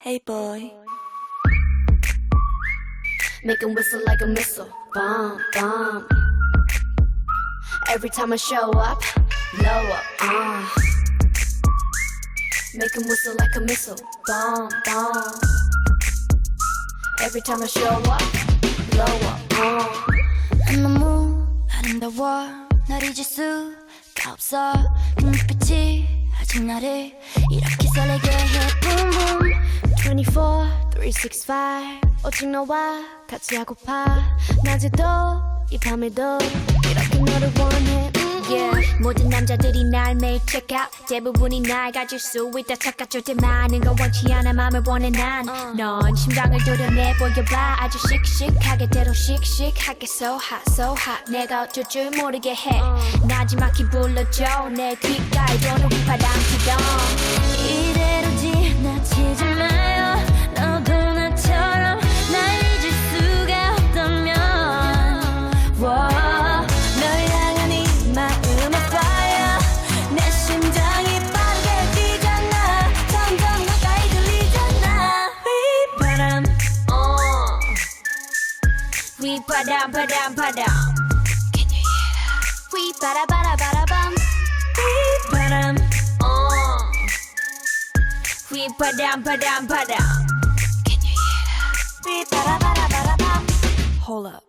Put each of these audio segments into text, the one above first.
Hey boy. Make 'em whistle like a missile. Bomb, bomb. Every time I show up, blow up. Uh. Make 'em whistle like a missile. Bomb, bomb. Every time I show up, blow up. Uh. 너무 아름다워 날 잊을 수가 없어 그 눈빛이 아직 나를 이렇게 설레게 해 Boom boom 24, 365 오직 너와 같이 하고파. 낮에도 이 밤에도 이렇게 너를 원해. 음, Yeah. 모든 남자들이 날 매일 check out. 대부분이 날 가질 수 있다 착각할 때 많은 거 원치 않아. 맘을 원해 난넌 심장을 도려내 보여봐. 아주 씩씩하게 대로 씩씩하게 so hot so hot. 내가 어쩔 줄 모르게 해. 나지막히 불러줘. 내 귓가에 도는 바람 피던 이대로 지나치지 바람 바람 바람 Can you hear 휘바라바라바라밤 휘바람 어. 휘바람 바람 바람 Can you hear 휘바라바라바라밤 Hold up.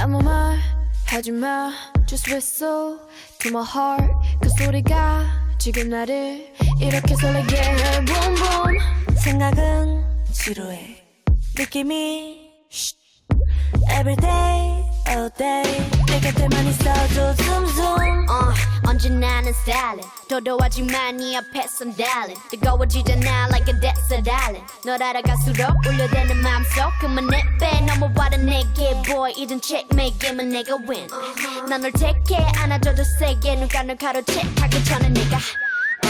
아무 말 하지마 Just whistle to my heart 그 소리가 지금 나를 이렇게 설레게. 해 Boom boom 생각은 지루해. 느낌이 Every day, all day. 내 곁에만 있어줘 zoom zoom 어, 언제나 는 stylin 도도하지만 네 앞에선 darling 뜨거워지잖아 like a desert island. 널 알아갈수록 울려대는 맘속 그만 내빼. 넘어와라 내게 boy 이젠 checkmate 게임은 내가 win. 난널 택해. 안아줘도 세게 눈가 널 가로채하기 전에 내가 어.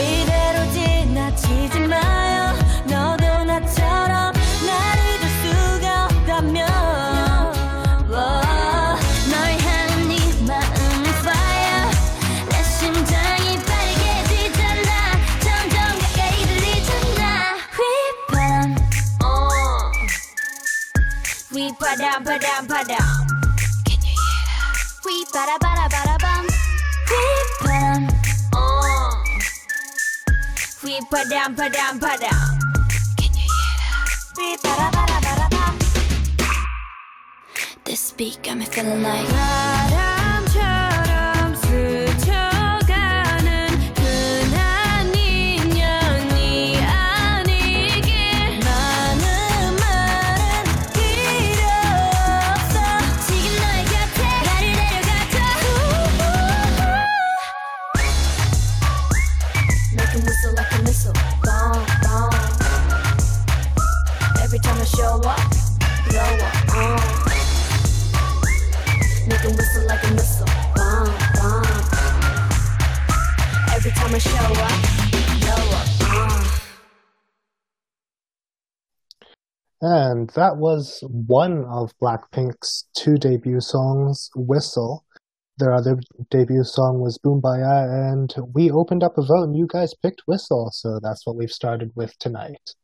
이대로 지나치지 마요. 너도 나처럼 Padam, padam, padam. Can you hear that? We bada bada bada bum. We padam. Oh. We padam, padam, padam. Can you hear that? We bada bada bada bum. This beat got me feeling like. Ba-da. That was one of Blackpink's two debut songs, Whistle. Their other debut song was Boombayah, and we opened up a vote and you guys picked Whistle, so that's what we've started with tonight.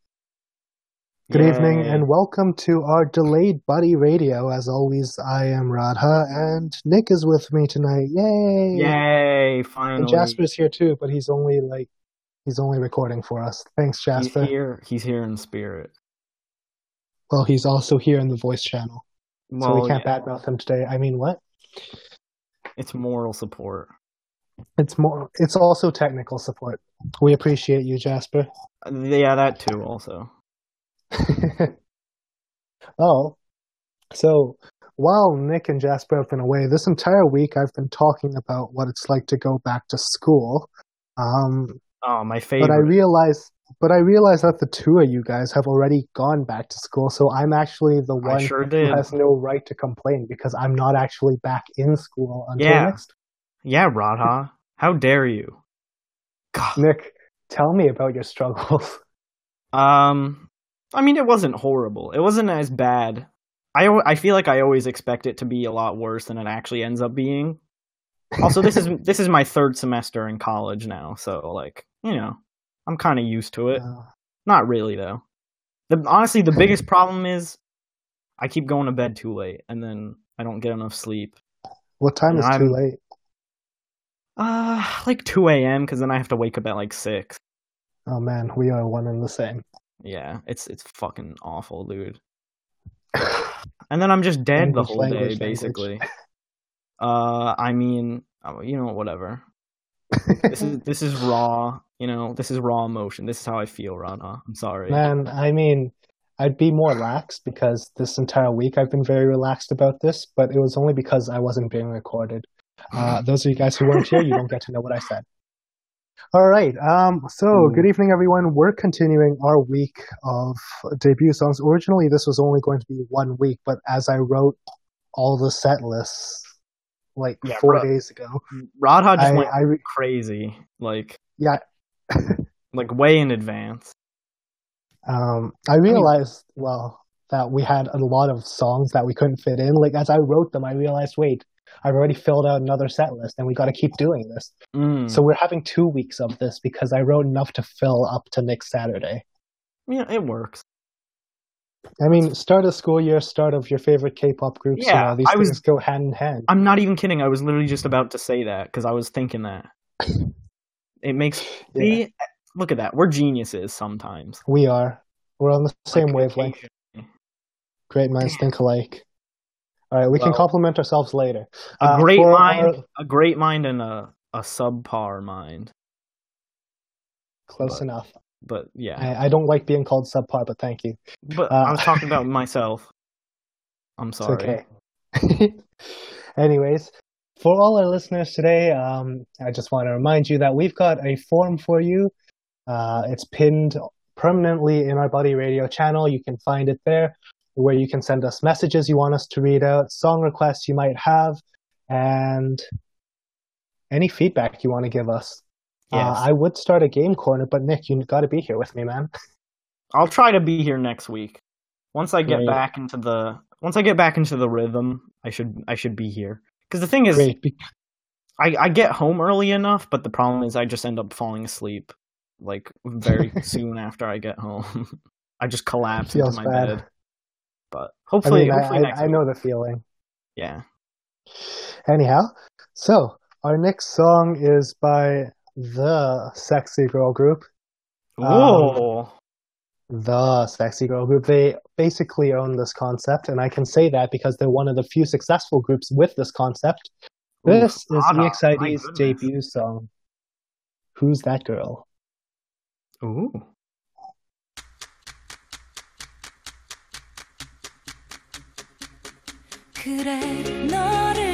Good evening and welcome to our delayed buddy radio. As always, I am Radha and Nick is with me tonight. Yay! Yay! Finally, And Jasper's here too, but he's only like he's only recording for us. Thanks, Jasper. he's here. He's here in spirit. Well, he's also here in the voice channel. so we can't yeah, badmouth him today. I mean, what? it's moral support. It's more. It's also technical support. We appreciate you, Jasper. Yeah, that too. Also, oh, so while Nick and Jasper have been away, this entire week I've been talking about what it's like to go back to school. Um, oh, my favorite. but I realize, but I realize that the two of you guys have already gone back to school, so I'm actually the one sure who did. has no right to complain because I'm not actually back in school until Yeah. next. Yeah, Radha. How dare you? God. Nick, tell me about your struggles. Um, I mean, it wasn't horrible. It wasn't as bad. I I feel like I always expect it to be a lot worse than it actually ends up being. Also, this is this is my third semester in college now, so like you know, I'm kind of used to it. Uh, Not really though. The, honestly, the biggest problem is I keep going to bed too late, and then I don't get enough sleep. What time is I'm- too late? Uh, like two a.m. because then I have to wake up at like six. Oh man, we are one and the same. Yeah, it's it's fucking awful, dude. And then I'm just dead the whole language, day, language. basically. Uh, I mean, oh, you know, whatever. This is this is raw. You know, this is raw emotion. This is how I feel, Rana. I'm sorry. Man, I mean, I'd be more lax because this entire week I've been very relaxed about this, but it was only because I wasn't being recorded. Uh, those of you guys who weren't here, you don't get to know what I said. All right. Um, so, Ooh. good evening, everyone. We're continuing our week of debut songs. Originally, this was only going to be one week, but as I wrote all the set lists like Yeah, four days ago, Radha just I, went I re- crazy, like yeah, like way in advance. um, I realized, well, that we had a lot of songs that we couldn't fit in. Like as I wrote them, I realized, wait, I've already filled out another set list, and we got to keep doing this. Mm. So we're having two weeks of this because I wrote enough to fill up to next Saturday. yeah, it works. I mean, start of school year, start of your favorite K-pop groups. you Yeah, know, these I was- things go hand in hand. I'm not even kidding. I was literally just about to say that because I was thinking that. It makes Yeah. look at that. We're geniuses sometimes. We are. We're on the same Like, wavelength. Great minds think alike. All right, we can compliment ourselves later. A Uh, great mind, our- a great mind, and a a subpar mind. Close but- enough. But yeah, I, I don't like being called subpar, but thank you. but uh, I was talking about myself. I'm sorry. okay. Anyways, for all our listeners today, um, I just want to remind you that we've got a form for you. Uh, it's pinned permanently in our Buddy Radio channel. You can find it there, where you can send us messages you want us to read out, song requests you might have, and any feedback you want to give us. Yes. Uh, I would start a game corner, but Nick, you got to be here with me, man. I'll try to be here next week. Once I get Great. back into the once I get back into the rhythm, I should I should be here. Because the thing is, Great. I I get home early enough, but the problem is I just end up falling asleep like very soon after I get home. I just collapse into my bad. bed. But I hopefully, mean, I, hopefully next I, I know the feeling. Yeah. Anyhow, so our next song is by the Sexy Girl Group. Um, Whoa The Sexy Girl Group. They basically own this concept, and I can say that because they're one of the few successful groups with this concept. Ooh, This is Prada, my EXID's goodness. debut song. Who's that girl? Ooh. 그래 너를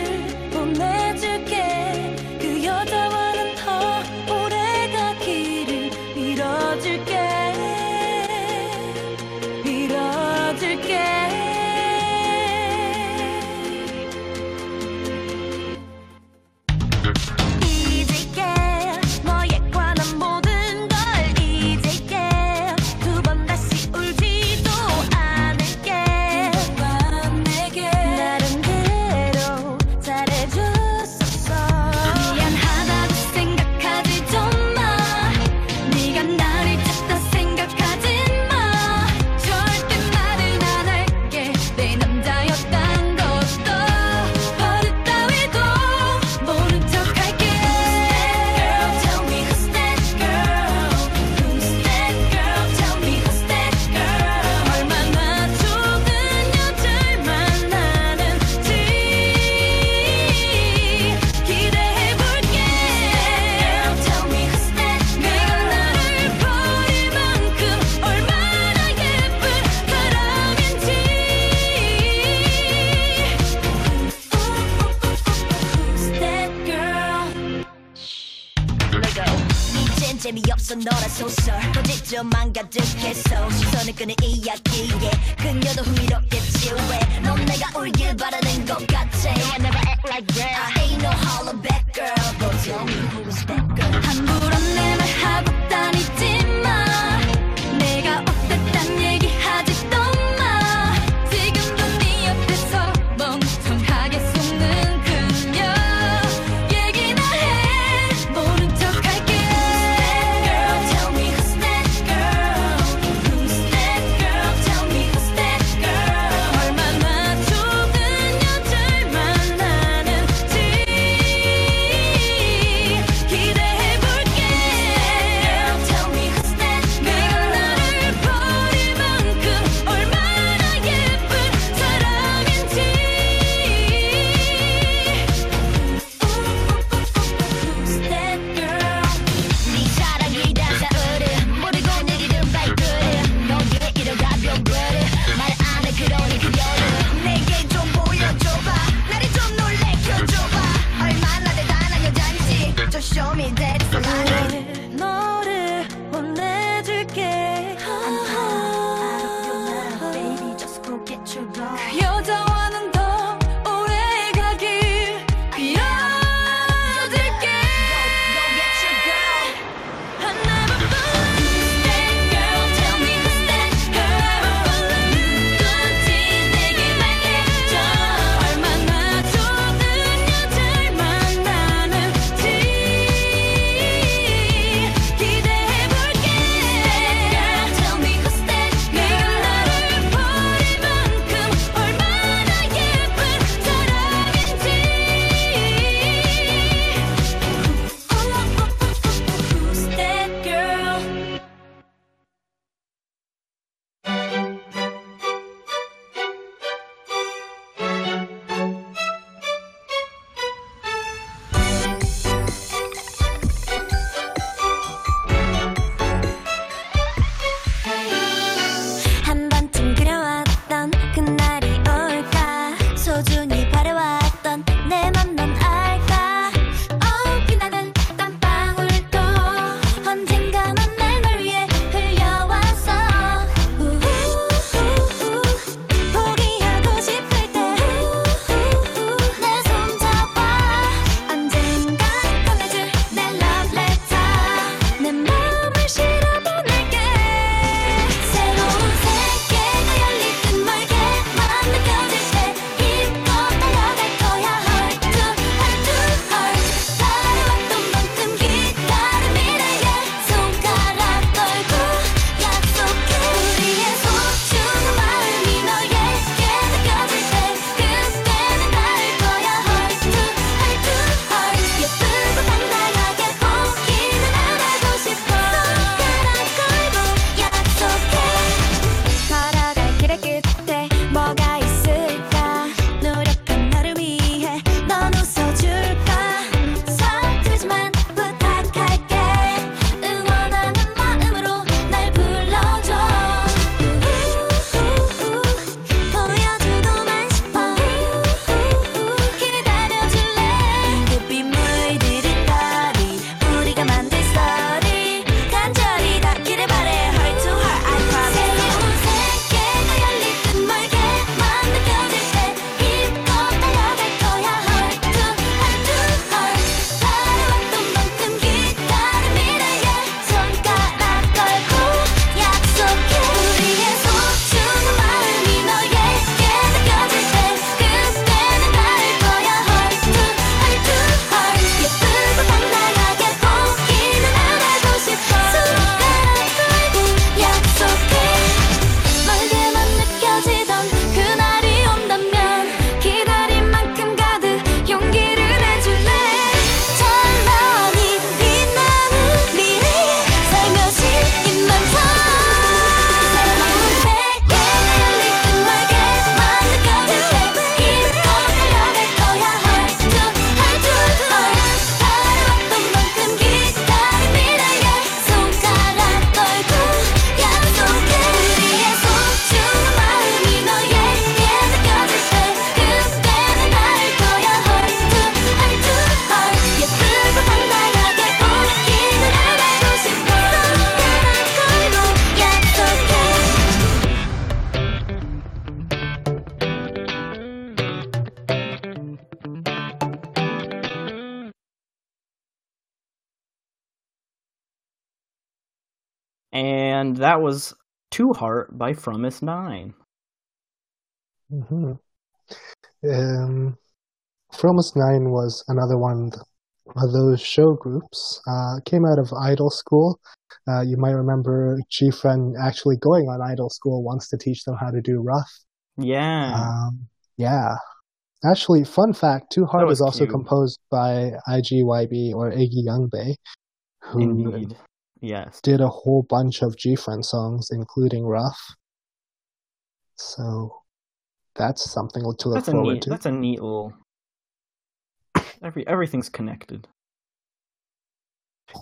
거짓점만 가득해서 시선을 끄는 이야기에 그녀도 흥미 that was To Heart by Fromis Nine. hmm Um, Fromis Nine was another one of those show groups. Uh, came out of Idol School. Uh, you might remember GFriend actually going on Idol School once to teach them how to do rough. Yeah. Um, yeah. Actually, fun fact: To Heart was is also cute. composed by IGYB or Iggy Youngbae, who Indeed. Yes. did a whole bunch of GFriend songs, including Rough. So that's something to look That's forward neat to. that's a neat little every everything's connected.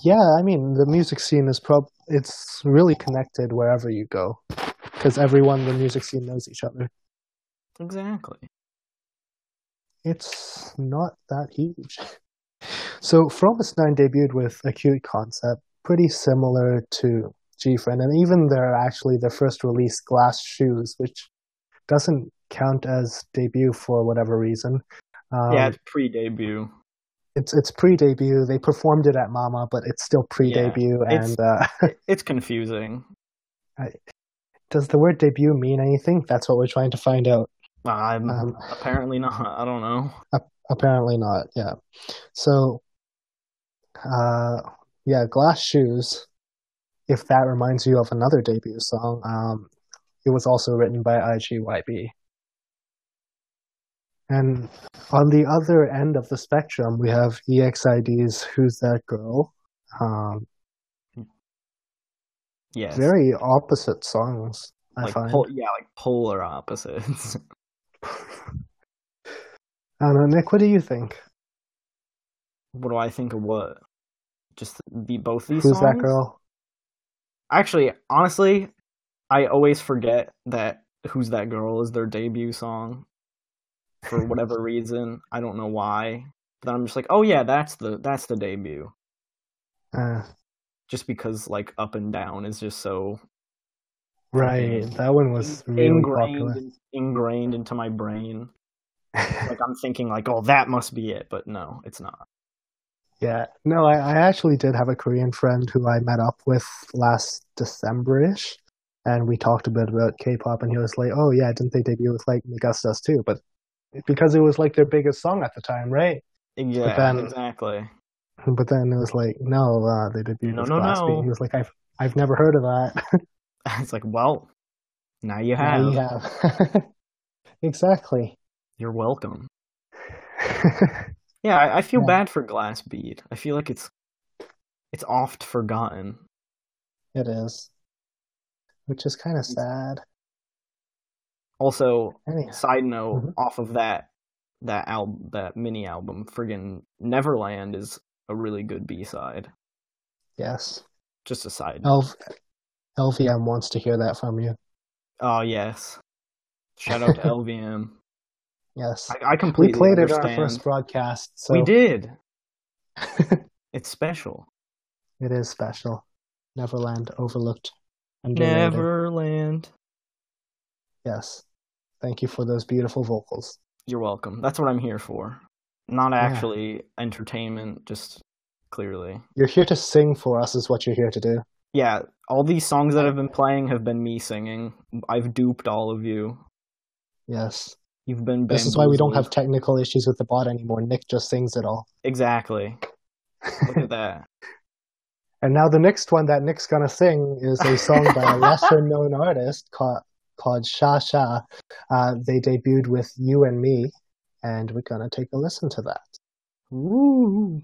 Yeah, I mean the music scene is prob it's really connected wherever you go, because everyone in the music scene knows each other. Exactly. It's not that huge. So Fromis Nine debuted with Acute Concept, pretty similar to GFriend, and even their actually their first release, Glass Shoes, which doesn't count as debut for whatever reason. Um, yeah, it's pre-debut. it's it's pre-debut. They performed it at Mama, but it's still pre-debut. it's- and uh, It's confusing. does the word debut mean anything? That's what we're trying to find out. I'm Um, apparently not. I don't know. Apparently not. Yeah. So, uh, yeah, Glass Shoes. If that reminds you of another debut song, um, it was also written by IGYB. And on the other end of the spectrum, we have EXID's "Who's That Girl." Um, Yes. very opposite songs. I like find. pol- yeah, like polar opposites. I don't know, Nick. What do you think? what do I think of what? Just the both these Who's that girl? Actually, honestly, I always forget that "Who's That Girl" is their debut song for whatever reason. I don't know why. But I'm just like, oh yeah, that's the that's the debut. Uh, Just because like "Up and Down" is just so right. That one was really ingrained popular. ingrained into my brain. Like I'm thinking like, oh, that must be it, but no, it's not. Yeah, no, I, I actually did have a Korean friend who I met up with last December-ish, and we talked a bit about K-pop, and he was like, "Oh yeah, didn't they debut with like Augustus too?" But because it was like their biggest song at the time, right? Yeah, then- exactly. But then it was like, no, uh, they debuted No, with no, Glass no. He was like, "I've I've never heard of that." It's like, well, now you Now you have. exactly. You're welcome. Yeah, I, I feel Yeah. bad for Glass Bead. I feel like it's it's oft forgotten. it is, which is kind of sad. Also, Anyhow, side note, Mhm. off of that that album, that mini album, friggin' Neverland is a really good B side. yes, Just a side note. L- LVM wants to hear that from you. Oh yes. Shout out to LVM. Yes. I, I We completely played it understand. our first broadcast, so We did. It's special. it is special. Neverland overlooked. underrated. Neverland. Yes. Thank you for those beautiful vocals. You're welcome. That's what I'm here for. Not Yeah. actually entertainment, just clearly. You're here to sing for us, is what you're here to do. Yeah, all these songs that I've been playing have been me singing. I've duped all of you. Yes. You've been This is why we don't have bamboozled. technical issues with the bot anymore. Nick just sings it all. exactly. Look at that. And now the next one that Nick's gonna sing is a song by a lesser known artist called called Sha Sha. Uh, they debuted with You and Me, and we're gonna take a listen to that. Woo.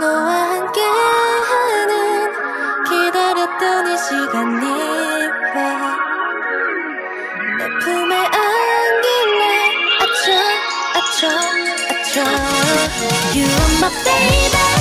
너와 함께하는 기다렸던 이 시간이 왜 You are my baby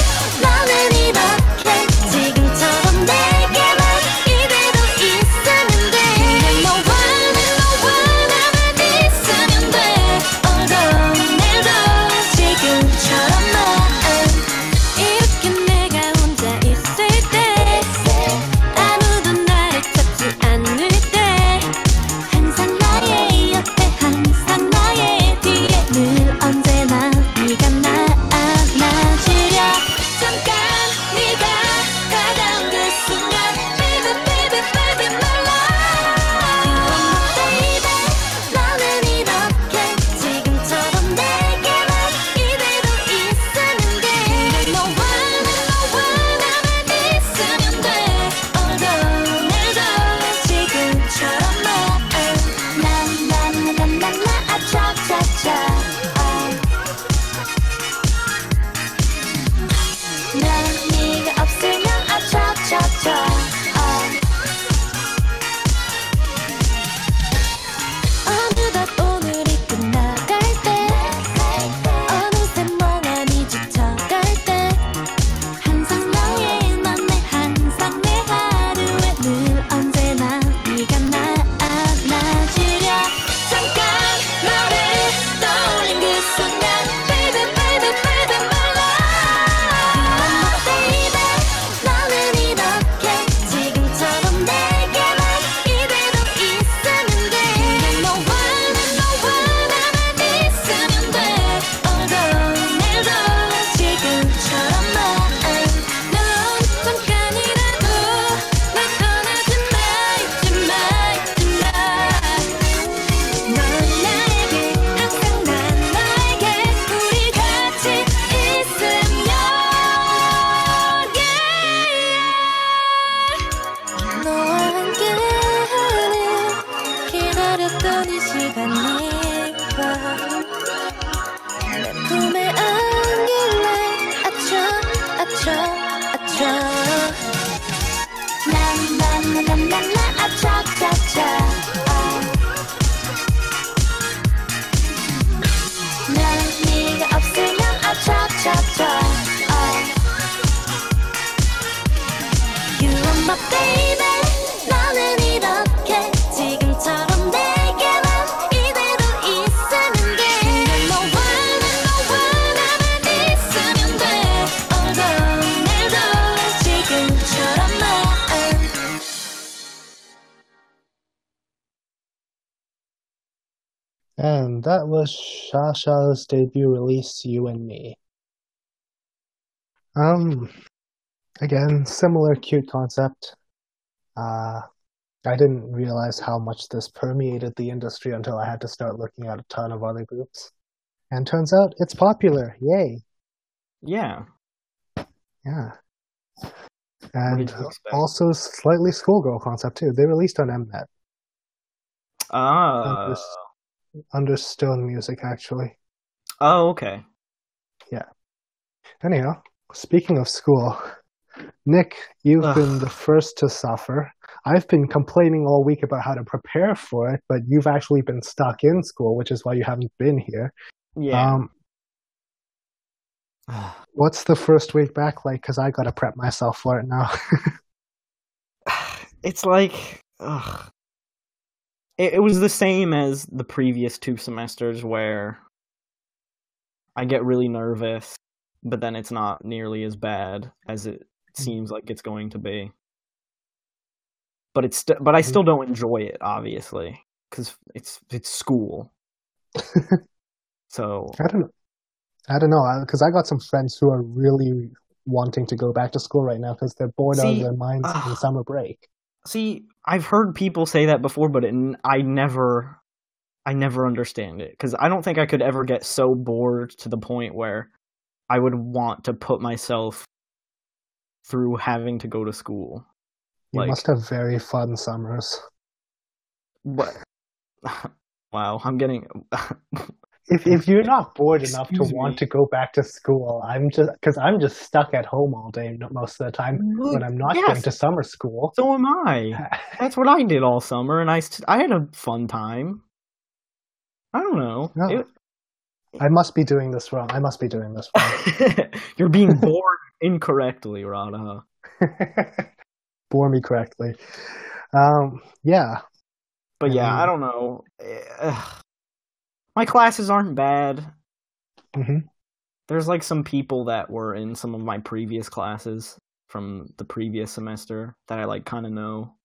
was Shasha's debut release, You and Me. Um, again, similar cute concept. Uh, I didn't realize how much this permeated the industry until I had to start looking at a ton of other groups. And turns out it's popular. Yay. Yeah. Yeah. And did you expect? also slightly schoolgirl concept too. They released on Mnet Ah. Under Stone Music actually. oh, okay. Yeah. Anyhow, speaking of school, Nick, you've Ugh. been the first to suffer. I've been complaining all week about how to prepare for it, but you've actually been stuck in school, which is why you haven't been here. Yeah. Um, what's the first week back like? Because I got to prep myself for it now. it's like ugh. It, it was the same as the previous two semesters where I get really nervous, but then it's not nearly as bad as it mm-hmm. seems like it's going to be. But it's st- but I mm-hmm. still don't enjoy it, obviously, because it's it's school. so I don't know. I don't know because I got some friends who are really wanting to go back to school right now because they're bored out of their minds in summer break. See, I've heard people say that before, but it, I never, I never understand it because I don't think I could ever get so bored to the point where I would want to put myself through having to go to school. You Like- must have very fun summers. But wow, I'm getting. If if you're not bored enough to Excuse want me. to go back to school, I'm just because I'm just stuck at home all day most of the time when I'm not Yes. going to summer school. so am I. That's what I did all summer, and I st- I had a fun time. I don't know. No. It- I must be doing this wrong. I must be doing this wrong. You're being bored incorrectly, Radha. Bore me correctly. Um, yeah, But yeah, I Um, don't know. My classes aren't bad. Mhm. There's like some people that were in some of my previous classes from the previous semester that I like kind of know.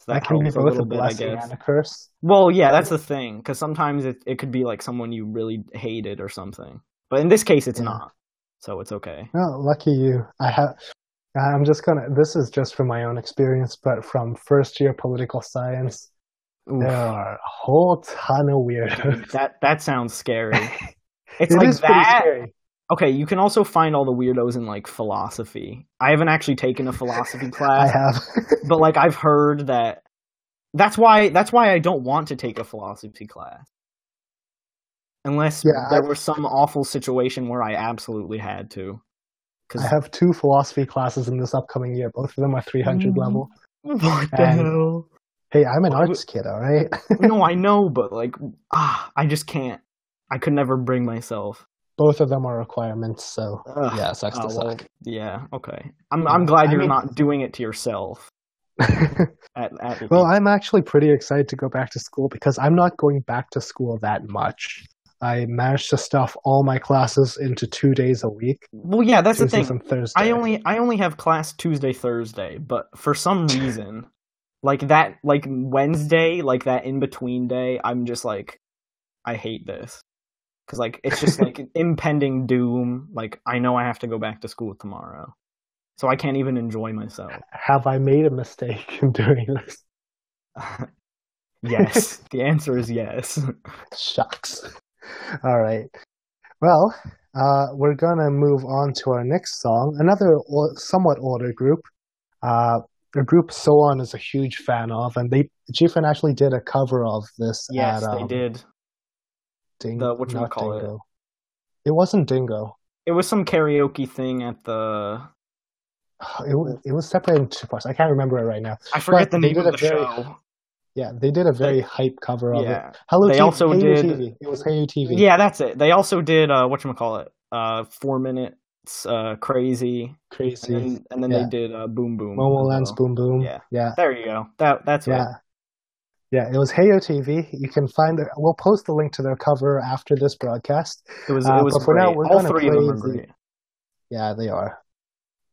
So that be helps a both a little bit, I blessing guess. and a curse. Well, yeah, that's the thing. Because sometimes it it could be like someone you really hated or something. But in this case, it's Yeah. not. So it's okay. No, lucky you. I have. I'm just gonna. This is just from my own experience, but from first year political science, Oof. there are a whole ton of weirdos. That that sounds scary. It's It like that. scary. Okay, you can also find all the weirdos in like philosophy. I haven't actually taken a philosophy class. I have. but like I've heard that that's why that's why I don't want to take a philosophy class. Unless Yeah, there I- was some awful situation where I absolutely had to. Cuz I have two philosophy classes in this upcoming year. Both of them are 300 Mhm. level. what the and- hell? Hey, I'm an arts kid, all right? no, I know, but like ah, I just can't. I could never bring myself. Both of them are requirements, so Ugh. yeah, sucks to Oh, well, suck. yeah, okay. I'm I'm glad I you're mean- not doing it to yourself. At, at well. I'm actually pretty excited to go back to school because I'm not going back to school that much. I managed to stuff all my classes into two days a week, well, yeah, that's the thing. I only I only have class Tuesday Thursday, but for some reason, like that like Wednesday, like that in between day, I'm just like, I hate this because like it's just like impending doom. Like I know I have to go back to school tomorrow, so I can't even enjoy myself. have I made a mistake in doing this? yes, the answer is yes. Shucks. All right. Well, uh, we're gonna move on to our next song. Another somewhat older group. Uh, the group Sowon is a huge fan of, and they GFriend actually did a cover of this. Yes, at, um, they did. Ding, the what you call it? It wasn't Dingo. It was some karaoke thing at the. It was, it was separated into two parts. I can't remember it right now. I forget but the name of the very, show. Yeah, they did a very hype cover of yeah. it. Hello, they TV, also hey did. TV. It was Hey TV. Yeah, that's it. They also did uh, what you call it? Uh, four minute it's uh, crazy, crazy, and then, and then yeah. they did uh, Boom Boom, Momoland's, Boom Boom. Yeah, yeah. There you go. That that's yeah. Yeah, it was Heyo TV. You can find. We'll post the link to their cover after this broadcast. It was. It uh, was. But for great. now, we're all three of them. The, yeah, they are.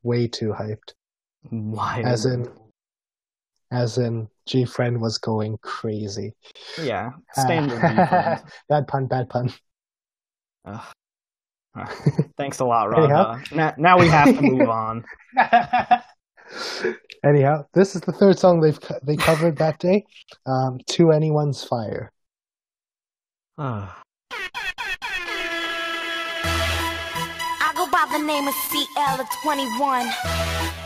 Way too hyped. Why? As in, as in, GFriend was going crazy. Yeah, standard. uh, Bad pun. Bad pun. Ugh. Thanks a lot, Rob. Now, now, we have to move on. Anyhow, this is the third song they've they covered that day. Um, 2NE1's fire. Ah. I go by the name of CL21.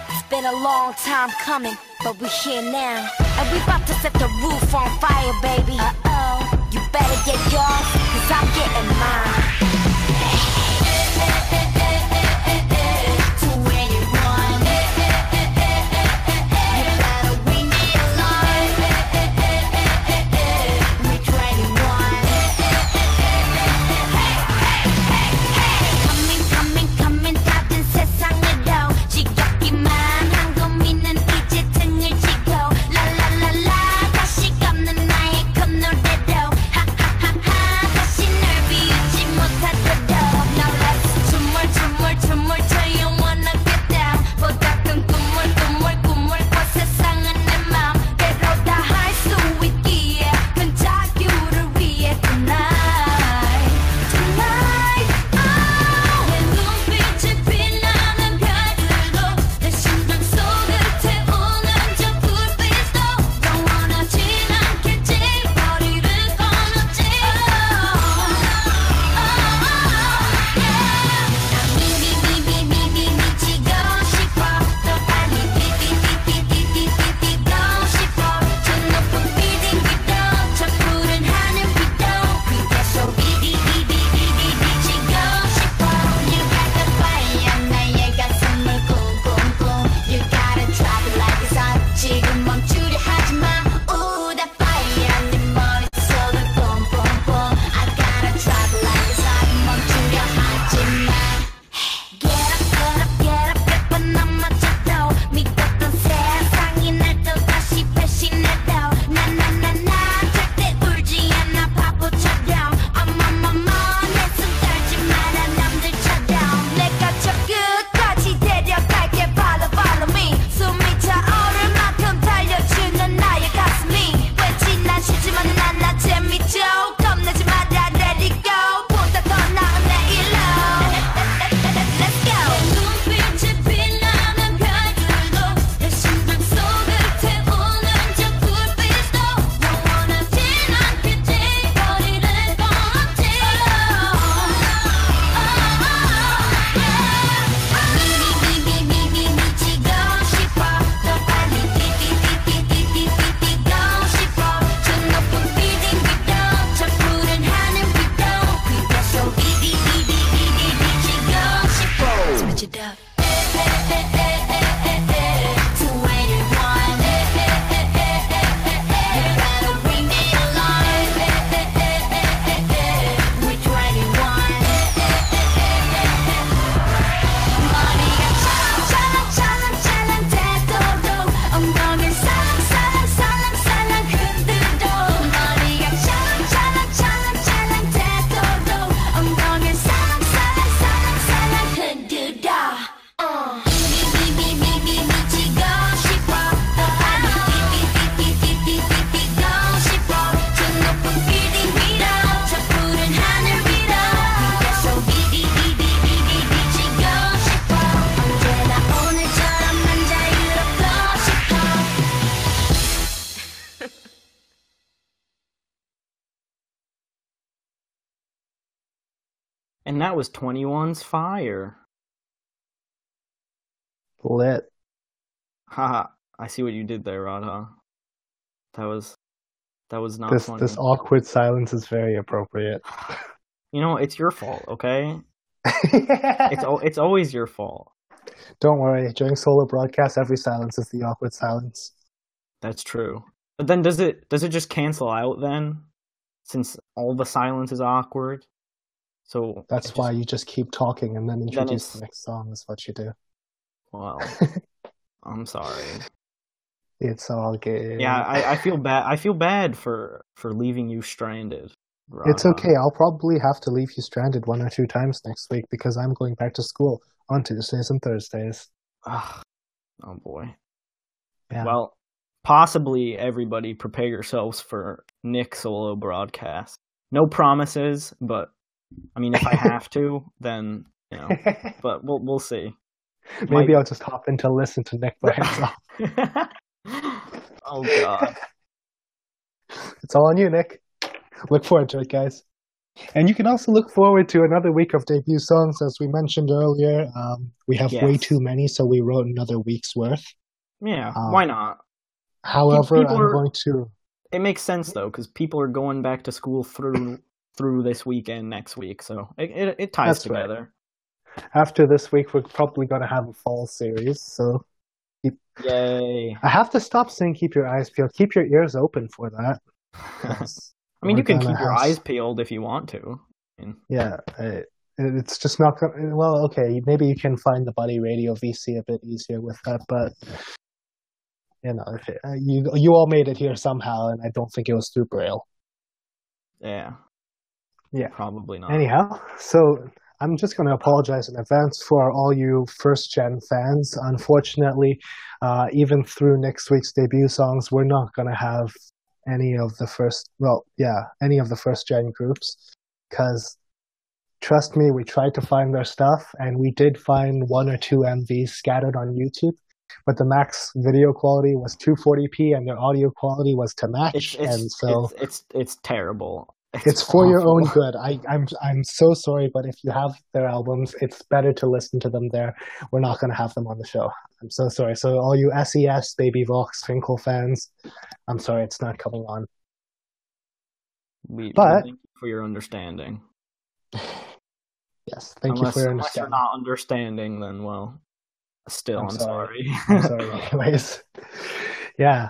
It's been a long time coming, but we're here now. And we about to set the roof on fire, baby. Uh-oh, you better get yours, cause I'm getting mine. that was 2NE1's fire. Lit. Ha! I see what you did there, Radha. That was that was not this, funny. This awkward silence is very appropriate. You know, it's your fault, okay? it's it's always your fault. Don't worry. During solo broadcasts, every silence is the awkward silence. That's true. But then, does it does it just cancel out then? Since all the silence is awkward. So That's it why you just keep talking and then introduce the next song. Is what you do. well I'm sorry. It's all good. Yeah, I, I feel bad I feel bad for for leaving you stranded. It's okay. I'll probably have to leave you stranded one or two times next week because I'm going back to school on Tuesdays and Thursdays. Ugh. Oh boy. Yeah. Well, possibly everybody prepare yourselves for Nick solo broadcast. No promises, but I mean if I have to, then you know. But we'll we'll see. Maybe Might- I'll just hop in to listen to Nick by himself. oh god. It's all on you, Nick. Look forward to it, guys. And you can also look forward to another week of debut songs, as we mentioned earlier. Um, we have way too many, so we wrote another week's worth. Yeah, Um, why not? However, I'm are- going to. It makes sense though, because people are going back to school through through this weekend next week, so it it, it ties That's right. together. After this week, we're probably going to have a fall series. So Yay! I have to stop saying "keep your eyes peeled." Keep your ears open for that. I mean, you can keep your eyes peeled if you want to. I mean, Yeah, it, it's just not going. Well, okay, maybe you can find the Buddy Radio VC a bit easier with that, but you know, if it, uh, you you all made it here somehow, and I don't think it was through Braille. yeah, Yeah. probably not. Anyhow, so I'm just going to apologize in advance for all you first gen fans. Unfortunately, uh, even through next week's debut songs, we're not going to have any of the first, well, yeah, any of the first gen groups. Because trust me, we tried to find their stuff and we did find one or two MVs scattered on YouTube. But the max video quality was 240p and their audio quality was to match. It's it's, and so it's it's it's terrible. It's for your own good. I, I'm I'm so sorry, but if you have their albums, it's better to listen to them there. We're not going to have them on the show. I'm so sorry. So all you SES, Baby Vox, Fin.K.L fans, I'm sorry, it's not coming on. We, But- thank you for your understanding. Yes, thank unless, you for your unless you're understanding. not understanding, then well, still, I'm I'm, sorry. sorry. I'm sorry. Anyways, yeah.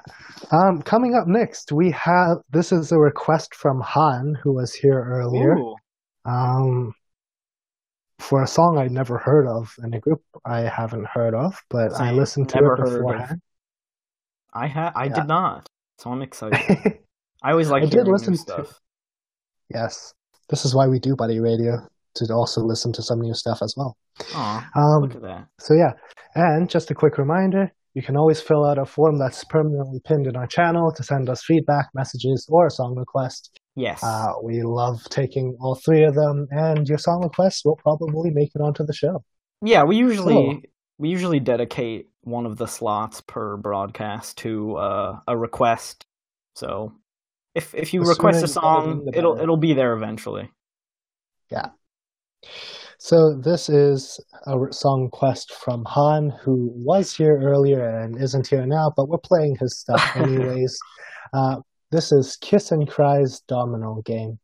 Um, coming up next, we have this is a request from Han, who was here earlier. Ooh, Um, for a song I'd never heard of and a group I haven't heard of, but I Same. listened to it heard of- beforehand. I had I Yeah. did not, so I'm excited. I always like I did listen new to- stuff. yes, this is why we do Buddy Radio to also listen to some new stuff as well. Aw, Um, look at that. So yeah, and just a quick reminder, you can always fill out a form that's permanently pinned in our channel to send us feedback, messages, or a song request. Yes. Uh, we love taking all three of them, and your song requests will probably make it onto the show. yeah, we usually so- we usually dedicate one of the slots per broadcast to uh, a request. So if if you request a you get it song, it'll it'll be there eventually. So this is a song quest from Han, who was here earlier and isn't here now, but we're playing his stuff anyways. uh, this is Kiss and Cry's Domino Game.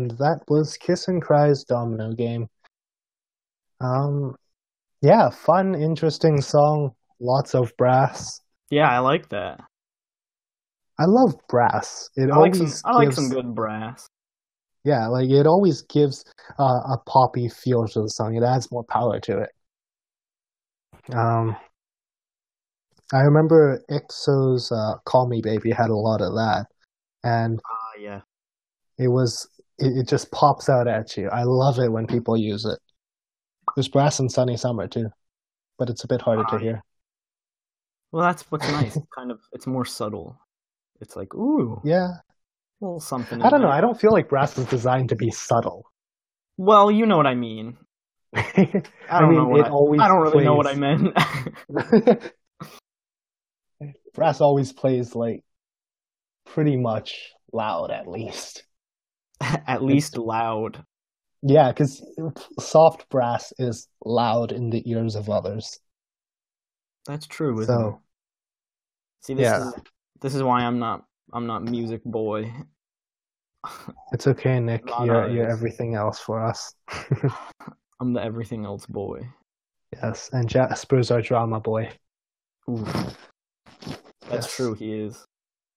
And that was Kiss and Cry's Domino Game. Um, yeah, fun, interesting song. Lots of brass. Yeah, I like that. I love brass. It I like always some. I like gives, some good brass. Yeah, like it always gives uh, a poppy feel to the song. It adds more power to it. Um, I remember EXO's uh, "Call Me Baby" had a lot of that, and Ah, yeah. it was it, it just pops out at you. I love it when people use it. There's brass in "Sunny Summer" too, but it's a bit harder to Ah, hear. Well, that's what's nice. It's kind of, it's more subtle. It's like, ooh, Yeah, a little something. I don't know. there. I don't feel like brass is designed to be subtle. Well, you know what I mean. I, I don't mean, know what it I, always I don't really know what I plays- meant. brass always plays like pretty much loud, at least. At least loud. Yeah, because soft brass is loud in the ears of others. That's true. Isn't So- it? See, this yeah. is this is why I'm not I'm not music boy. It's okay, Nick. You're you're everything else for us. I'm the everything else boy. yes, and Jasper's our drama boy. Ooh, that's Yes. true. He is.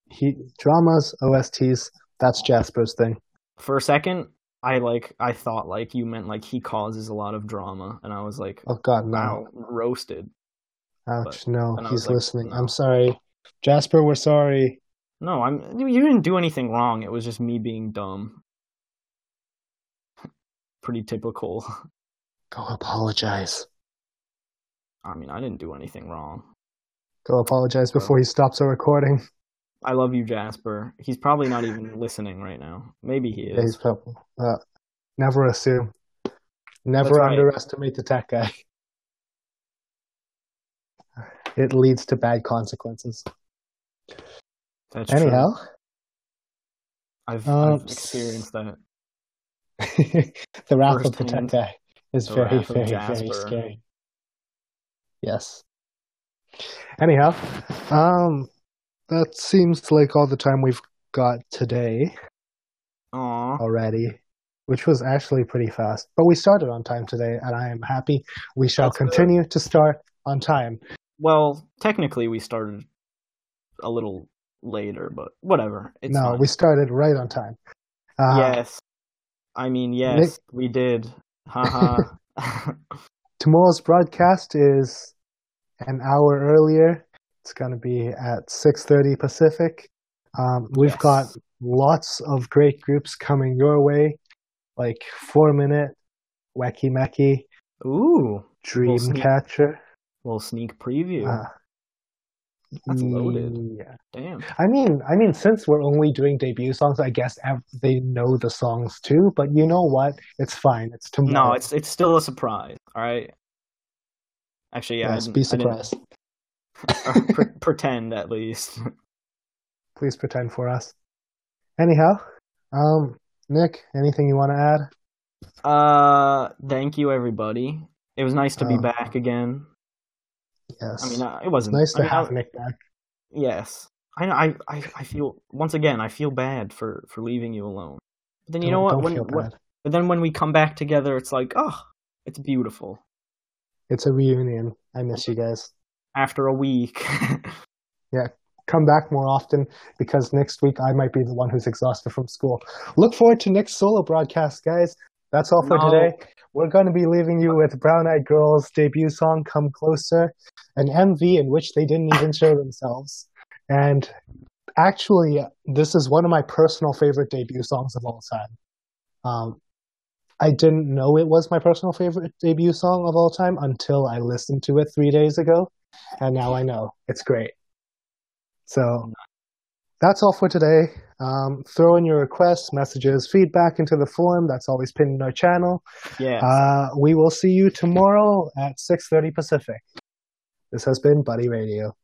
He dramas, OSTs. That's Jasper's thing. For a second, I like I thought like you meant like he causes a lot of drama, and I was like, Oh God, no! roasted. Ouch! No, he's like, listening. no. I'm sorry, Jasper. We're sorry. No, I'm. You didn't do anything wrong. It was just me being dumb. Pretty typical. Go apologize. I mean, I didn't do anything wrong. Go apologize before he stops our recording. I love you, Jasper. He's probably not even listening right now. Maybe he Yeah, he's is. probably. Uh, never assume. Never right. underestimate the tech guy. It leads to bad consequences. That's Anyhow, true. I've, Um, I've experienced that. the wrath of the tech guy is very, very, very scary. Yes. Anyhow, um, that seems like all the time we've got today Aw. already, which was actually pretty fast. But we started on time today, and I am happy. We shall That's good. continue to start on time. Well, technically, we started a little later, but whatever. It's no, fine. we started right on time. Uh, yes. I mean, yes, we did. Haha. Tomorrow's broadcast is an hour earlier. It's going to be at 6:30 Pacific. Um, we've Yes. got lots of great groups coming your way, like Four Minute, Weki Meki, Ooh, Dreamcatcher. little sneak preview. Uh, That's loaded. Yeah. Damn. I mean, I mean, since we're only doing debut songs, I guess they know the songs too. But you know what? It's fine. It's tomorrow. No, it's it's still a surprise. All right. Actually, yeah. Yes. Be surprised. pre- pretend at least. Please pretend for us. Anyhow, um, Nick, anything you want to add? Uh, thank you everybody. It was nice to be Oh. back again. Yes. I mean, uh, it wasn't nice I to mean, have I- Nick back. Yes, I, know. I, I, I feel once again. I feel bad for for leaving you alone. But then you Don't- know what? When, feel when- but then when we come back together, it's like, oh, it's beautiful. It's a reunion. I miss you guys. After a week. Yeah, come back more often because next week I might be the one who's exhausted from school. Look forward to next solo broadcast, guys. That's all for No. today. We're going to be leaving you with Brown Eyed Girls' debut song, Come Closer, an MV in which they didn't even show themselves. And actually, this is one of my personal favorite debut songs of all time. Um, I didn't know it was my personal favorite debut song of all time until I listened to it three days ago. And now I know. It's great. So that's all for today. Um, throw in your requests, messages, feedback into the forum. That's always pinned in our channel. yeah. Uh, we will see you tomorrow at 6.30 Pacific. This has been Buddy Radio.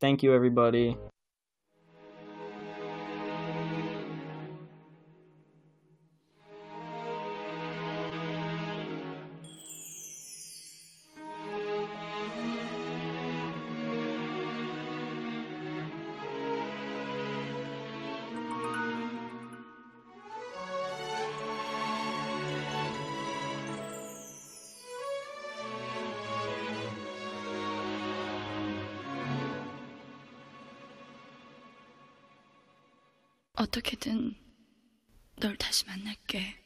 Thank you, everybody. 어떻게든 널 다시 만날게.